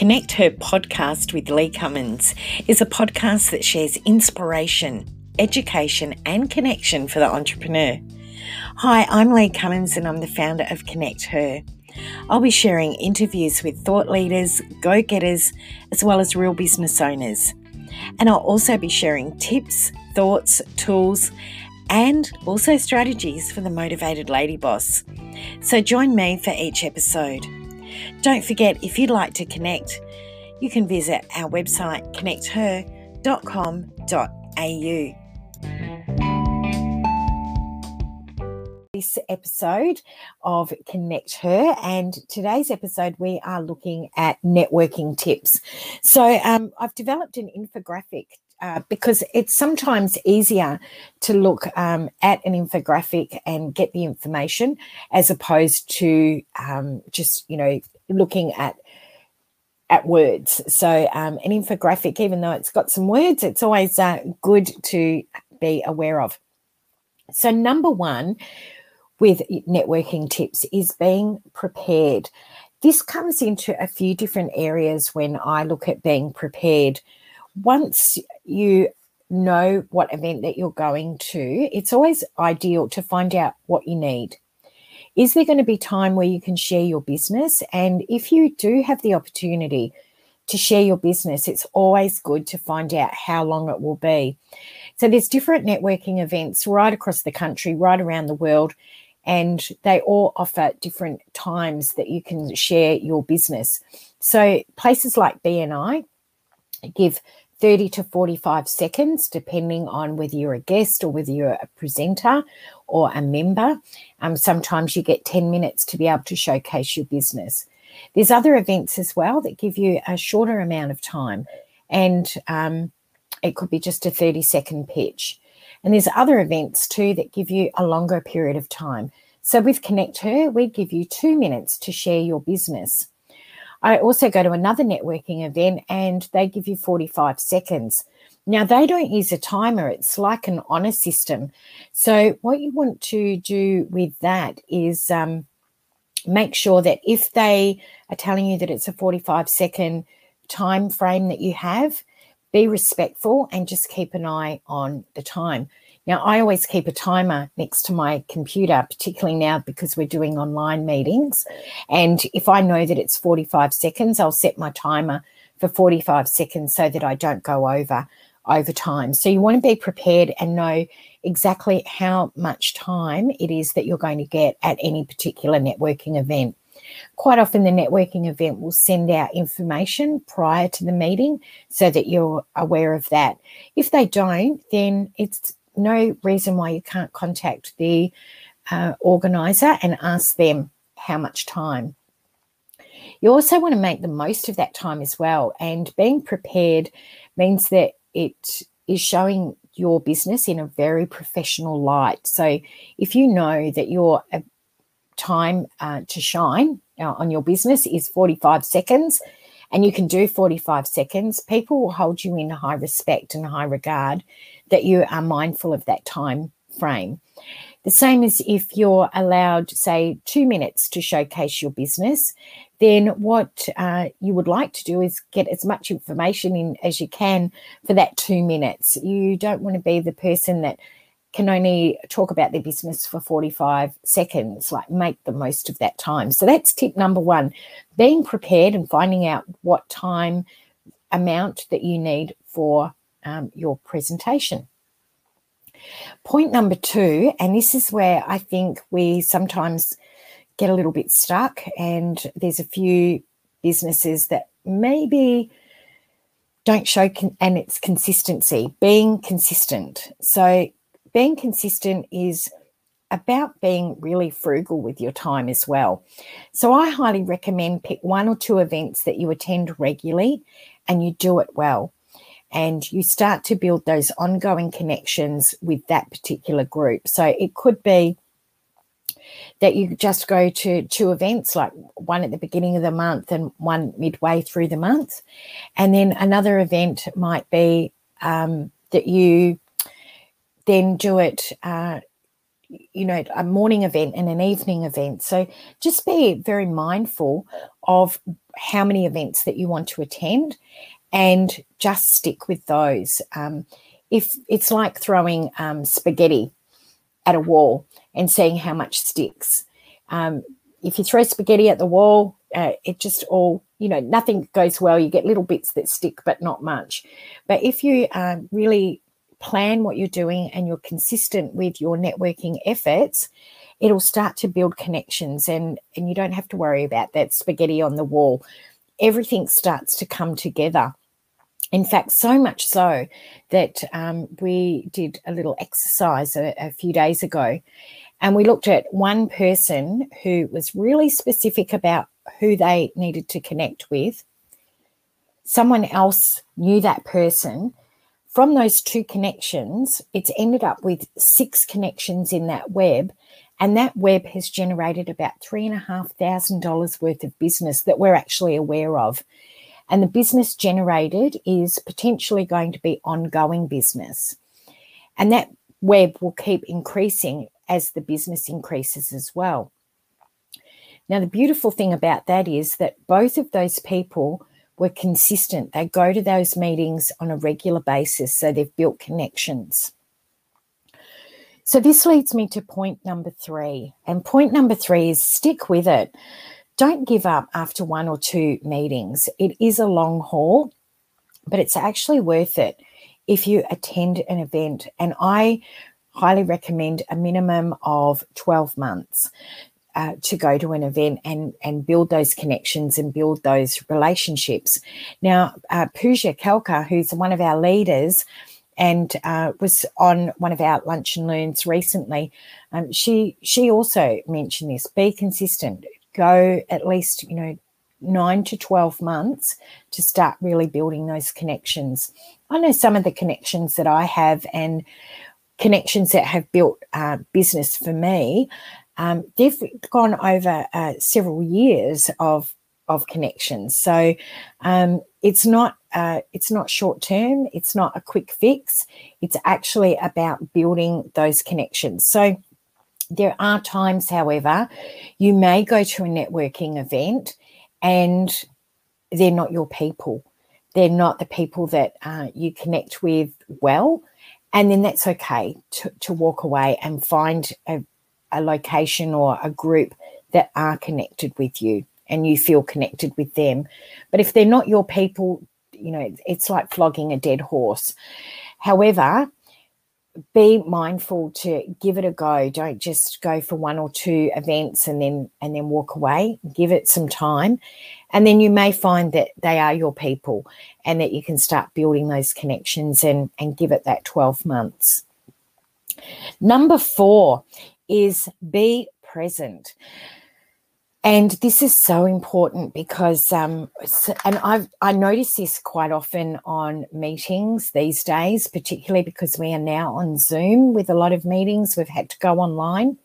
Connect Her podcast with Lee Cummins is a podcast that shares inspiration, education, and connection for the entrepreneur. Hi, I'm Lee Cummins and I'm the founder of Connect Her. I'll be sharing interviews with thought leaders, go getters, as well as real business owners. And I'll also be sharing tips, thoughts, tools, and also strategies for the motivated lady boss. So join me for each episode. Don't forget, if you'd like to connect, you can visit our website connecther.com.au. This episode of Connect Her, and today's episode we are looking at networking tips. So, um, I've developed an infographic uh, because it's sometimes easier to look um, at an infographic and get the information as opposed to um, just you know looking at at words. So um, an infographic, even though it's got some words, it's always uh, good to be aware of. So number one with networking tips is being prepared. This comes into a few different areas when I look at being prepared once you know what event that you're going to, it's always ideal to find out what you need. Is there going to be time where you can share your business? And if you do have the opportunity to share your business, it's always good to find out how long it will be. So there's different networking events right across the country, right around the world, and they all offer different times that you can share your business. So places like BNI give 30 to 45 seconds, depending on whether you're a guest or whether you're a presenter or a member. Um, sometimes you get 10 minutes to be able to showcase your business. There's other events as well that give you a shorter amount of time, and um, it could be just a 30 second pitch. And there's other events too that give you a longer period of time. So with Connect Her, we give you two minutes to share your business. I also go to another networking event and they give you 45 seconds. Now, they don't use a timer, it's like an honor system. So, what you want to do with that is um, make sure that if they are telling you that it's a 45 second time frame that you have, be respectful and just keep an eye on the time. Now, I always keep a timer next to my computer, particularly now because we're doing online meetings. And if I know that it's 45 seconds, I'll set my timer for 45 seconds so that I don't go over over time. So you want to be prepared and know exactly how much time it is that you're going to get at any particular networking event. Quite often, the networking event will send out information prior to the meeting so that you're aware of that. If they don't, then it's no reason why you can't contact the uh, organizer and ask them how much time. You also want to make the most of that time as well. And being prepared means that it is showing your business in a very professional light. So if you know that your uh, time uh, to shine uh, on your business is 45 seconds, and you can do 45 seconds, people will hold you in high respect and high regard that you are mindful of that time frame. The same as if you're allowed, say, two minutes to showcase your business, then what uh, you would like to do is get as much information in as you can for that two minutes. You don't want to be the person that can only talk about their business for 45 seconds, like make the most of that time. So that's tip number one being prepared and finding out what time amount that you need for um, your presentation. Point number two, and this is where I think we sometimes get a little bit stuck, and there's a few businesses that maybe don't show, con- and it's consistency, being consistent. So being consistent is about being really frugal with your time as well. So I highly recommend pick one or two events that you attend regularly and you do it well. And you start to build those ongoing connections with that particular group. So it could be that you just go to two events, like one at the beginning of the month and one midway through the month. And then another event might be um, that you then do it uh, you know, a morning event and an evening event. So just be very mindful of how many events that you want to attend and just stick with those. Um, if it's like throwing um, spaghetti at a wall and seeing how much sticks. Um, if you throw spaghetti at the wall, uh, it just all, you know, nothing goes well. You get little bits that stick, but not much. But if you uh, really plan what you're doing and you're consistent with your networking efforts, it'll start to build connections and, and you don't have to worry about that spaghetti on the wall. Everything starts to come together. In fact, so much so that um, we did a little exercise a, a few days ago and we looked at one person who was really specific about who they needed to connect with. Someone else knew that person. From those two connections, it's ended up with six connections in that web. And that web has generated about $3,500 worth of business that we're actually aware of. And the business generated is potentially going to be ongoing business. And that web will keep increasing as the business increases as well. Now, the beautiful thing about that is that both of those people were consistent. They go to those meetings on a regular basis, so they've built connections. So, this leads me to point number three. And point number three is stick with it. Don't give up after one or two meetings. It is a long haul, but it's actually worth it if you attend an event. And I highly recommend a minimum of 12 months uh, to go to an event and and build those connections and build those relationships. Now, uh, Pooja Kelkar, who's one of our leaders, and uh, was on one of our lunch and learns recently. Um, she she also mentioned this: be consistent. Go at least you know nine to twelve months to start really building those connections. I know some of the connections that I have, and connections that have built uh, business for me, um, they've gone over uh, several years of of connections. So um, it's not uh, it's not short term. It's not a quick fix. It's actually about building those connections. So there are times, however, you may go to a networking event and they're not your people. They're not the people that uh, you connect with well and then that's okay to, to walk away and find a, a location or a group that are connected with you and you feel connected with them. But if they're not your people, you know, it's like flogging a dead horse. However, be mindful to give it a go. Don't just go for one or two events and then and then walk away. Give it some time. And then you may find that they are your people and that you can start building those connections and, and give it that 12 months. Number four is be present. And this is so important because, um, and I've I notice this quite often on meetings these days, particularly because we are now on Zoom with a lot of meetings. We've had to go online,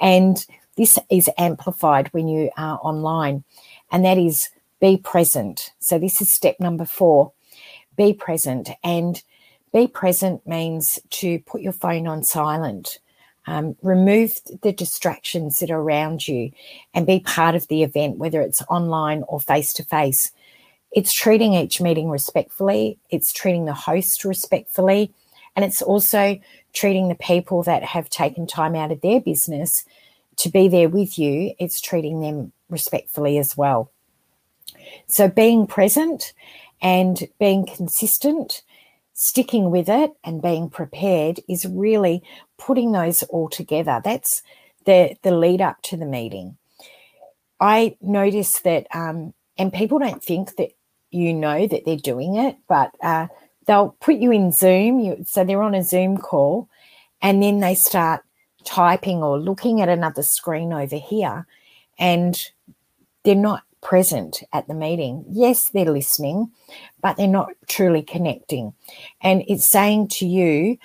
and this is amplified when you are online, and that is be present. So this is step number four: be present, and be present means to put your phone on silent um, remove the distractions that are around you and be part of the event, whether it's online or face to face. It's treating each meeting respectfully, it's treating the host respectfully, and it's also treating the people that have taken time out of their business to be there with you. It's treating them respectfully as well. So, being present and being consistent sticking with it and being prepared is really putting those all together. That's the the lead up to the meeting. I notice that, um, and people don't think that you know that they're doing it, but uh, they'll put you in Zoom. You, so they're on a Zoom call, and then they start typing or looking at another screen over here, and they're not present at the meeting. Yes, they're listening, but they're not truly connecting. And it's saying to you,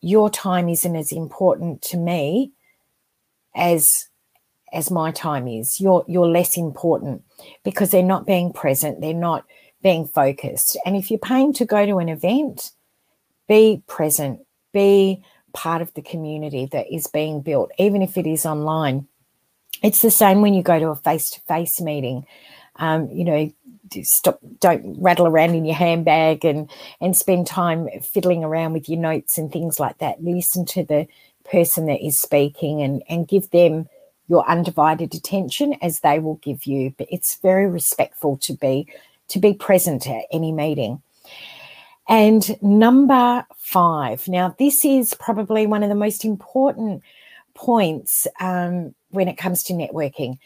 your time isn't as important to me as as my time is. You're you're less important because they're not being present, they're not being focused. And if you're paying to go to an event, be present, be part of the community that is being built, even if it is online. It's the same when you go to a face to face meeting. Um, you know, stop, don't rattle around in your handbag and, and spend time fiddling around with your notes and things like that. Listen to the person that is speaking and, and give them your undivided attention as they will give you. But it's very respectful to be to be present at any meeting. And number five. Now, this is probably one of the most important points um, when it comes to networking.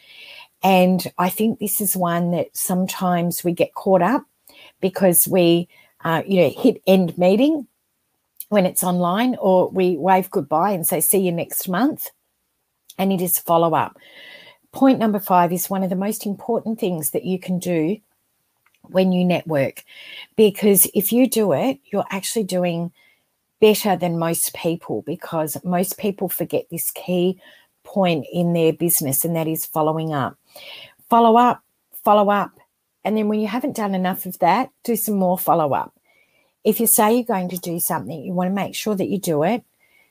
And I think this is one that sometimes we get caught up because we, uh, you know, hit end meeting when it's online, or we wave goodbye and say, see you next month. And it is follow up. Point number five is one of the most important things that you can do when you network. Because if you do it, you're actually doing better than most people because most people forget this key point in their business, and that is following up. Follow up, follow up. And then when you haven't done enough of that, do some more follow up. If you say you're going to do something, you want to make sure that you do it,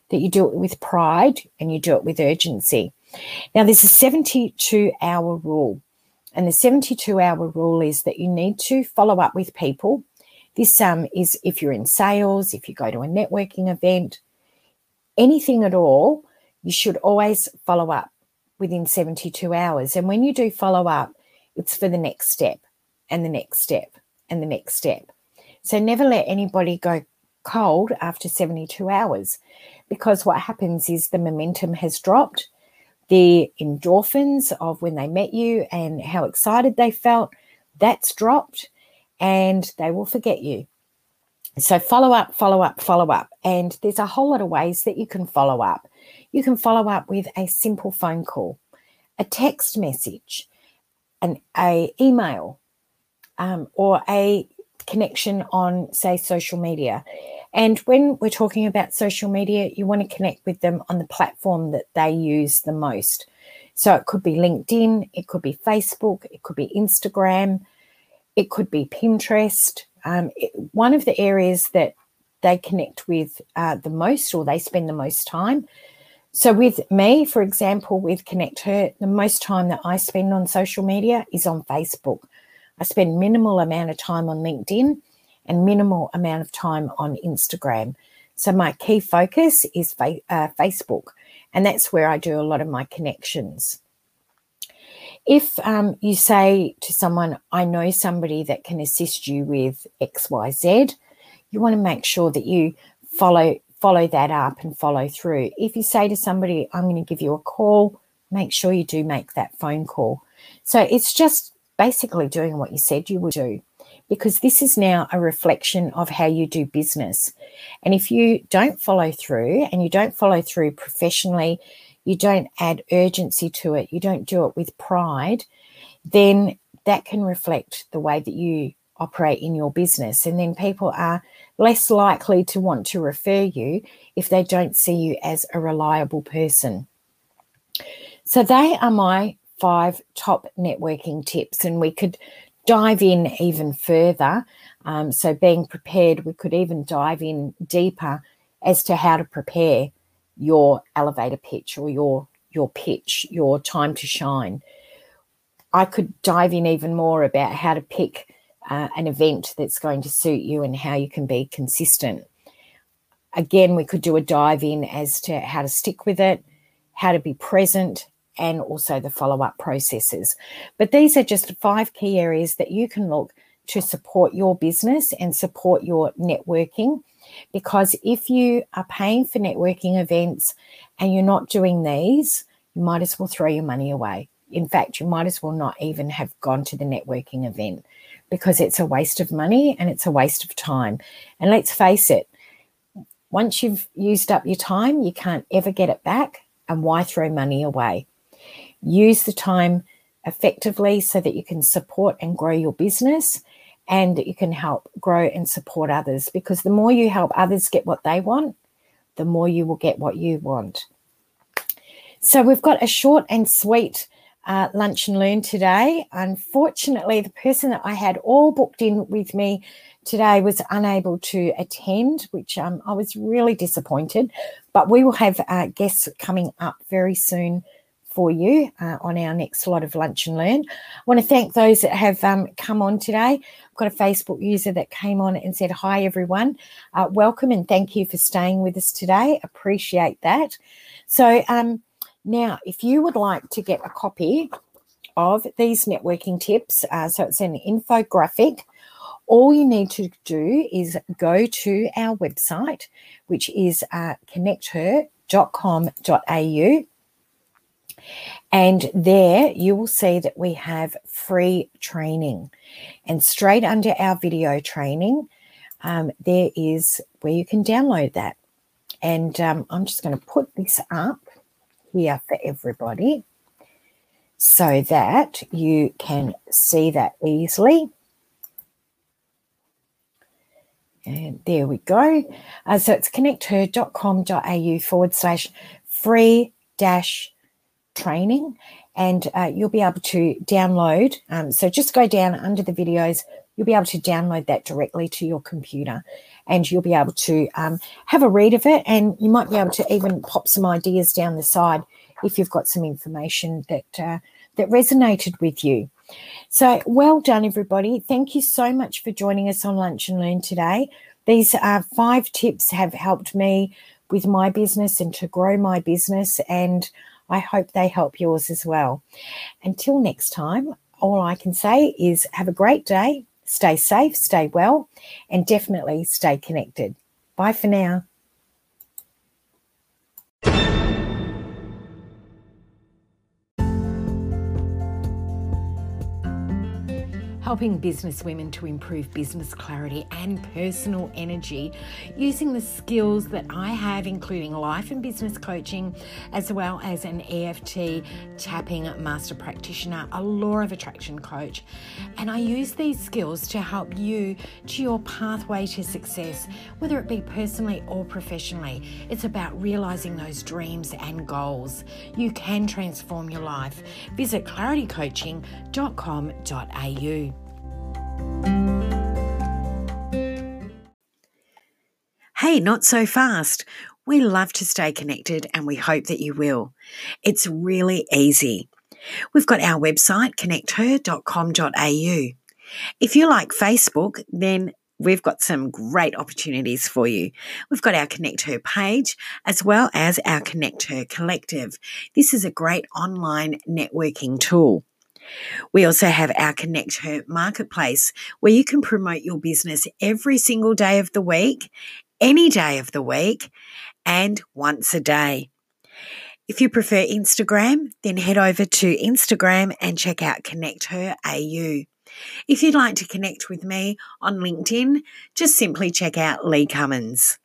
that you do it with pride and you do it with urgency. Now, there's a 72 hour rule. And the 72 hour rule is that you need to follow up with people. This um, is if you're in sales, if you go to a networking event, anything at all, you should always follow up within 72 hours. And when you do follow up, it's for the next step and the next step and the next step. So never let anybody go cold after 72 hours because what happens is the momentum has dropped the endorphins of when they met you and how excited they felt, that's dropped and they will forget you. So follow up, follow up, follow up. And there's a whole lot of ways that you can follow up. You can follow up with a simple phone call, a text message, an a email, um, or a connection on, say, social media. And when we're talking about social media, you want to connect with them on the platform that they use the most. So it could be LinkedIn, it could be Facebook, it could be Instagram, it could be Pinterest. Um, it, one of the areas that they connect with uh, the most or they spend the most time. So, with me, for example, with Connect Her, the most time that I spend on social media is on Facebook. I spend minimal amount of time on LinkedIn and minimal amount of time on Instagram. So my key focus is fa- uh, Facebook, and that's where I do a lot of my connections. If um, you say to someone, I know somebody that can assist you with XYZ, you want to make sure that you follow follow that up and follow through. If you say to somebody, I'm going to give you a call, make sure you do make that phone call. So it's just basically doing what you said you would do because this is now a reflection of how you do business. And if you don't follow through and you don't follow through professionally, you don't add urgency to it, you don't do it with pride, then that can reflect the way that you operate in your business. And then people are less likely to want to refer you if they don't see you as a reliable person. So, they are my five top networking tips, and we could dive in even further. Um, so, being prepared, we could even dive in deeper as to how to prepare your elevator pitch or your your pitch, your time to shine. I could dive in even more about how to pick uh, an event that's going to suit you and how you can be consistent. Again, we could do a dive in as to how to stick with it, how to be present, and also the follow up processes. But these are just five key areas that you can look to support your business and support your networking. Because if you are paying for networking events and you're not doing these, you might as well throw your money away. In fact, you might as well not even have gone to the networking event because it's a waste of money and it's a waste of time. And let's face it, once you've used up your time, you can't ever get it back. And why throw money away? use the time effectively so that you can support and grow your business and you can help grow and support others because the more you help others get what they want, the more you will get what you want. So we've got a short and sweet uh, lunch and learn today. Unfortunately, the person that I had all booked in with me today was unable to attend, which um, I was really disappointed. But we will have uh, guests coming up very soon for you uh, on our next lot of lunch and learn. I want to thank those that have um, come on today. I've got a Facebook user that came on and said, Hi, everyone. Uh, welcome and thank you for staying with us today. Appreciate that. So, um, now if you would like to get a copy of these networking tips, uh, so it's an infographic. All you need to do is go to our website, which is uh, connecther.com.au and there you will see that we have free training. And straight under our video training, um, there is where you can download that. And um, I'm just going to put this up here for everybody so that you can see that easily. And there we go. Uh, so it's connecther.com.au forward slash free dash training and uh, you'll be able to download. Um, so just go down under the videos, you'll be able to download that directly to your computer and you'll be able to um, have a read of it and you might be able to even pop some ideas down the side if you've got some information that uh, that resonated with you. So well done, everybody. Thank you so much for joining us on Lunch and Learn today. These uh, five tips have helped me with my business and to grow my business and I hope they help yours as well. Until next time, all I can say is have a great day, stay safe, stay well, and definitely stay connected. Bye for now. Helping business women to improve business clarity and personal energy using the skills that I have, including life and business coaching, as well as an EFT tapping master practitioner, a law of attraction coach. And I use these skills to help you to your pathway to success, whether it be personally or professionally. It's about realizing those dreams and goals. You can transform your life. Visit claritycoaching.com.au. Hey, not so fast. We love to stay connected and we hope that you will. It's really easy. We've got our website, connecther.com.au. If you like Facebook, then we've got some great opportunities for you. We've got our Connect Her page as well as our Connect Her collective. This is a great online networking tool. We also have our Connect Her marketplace where you can promote your business every single day of the week, any day of the week, and once a day. If you prefer Instagram, then head over to Instagram and check out Connect Her AU. If you'd like to connect with me on LinkedIn, just simply check out Lee Cummins.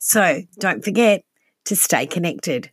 So don't forget to stay connected.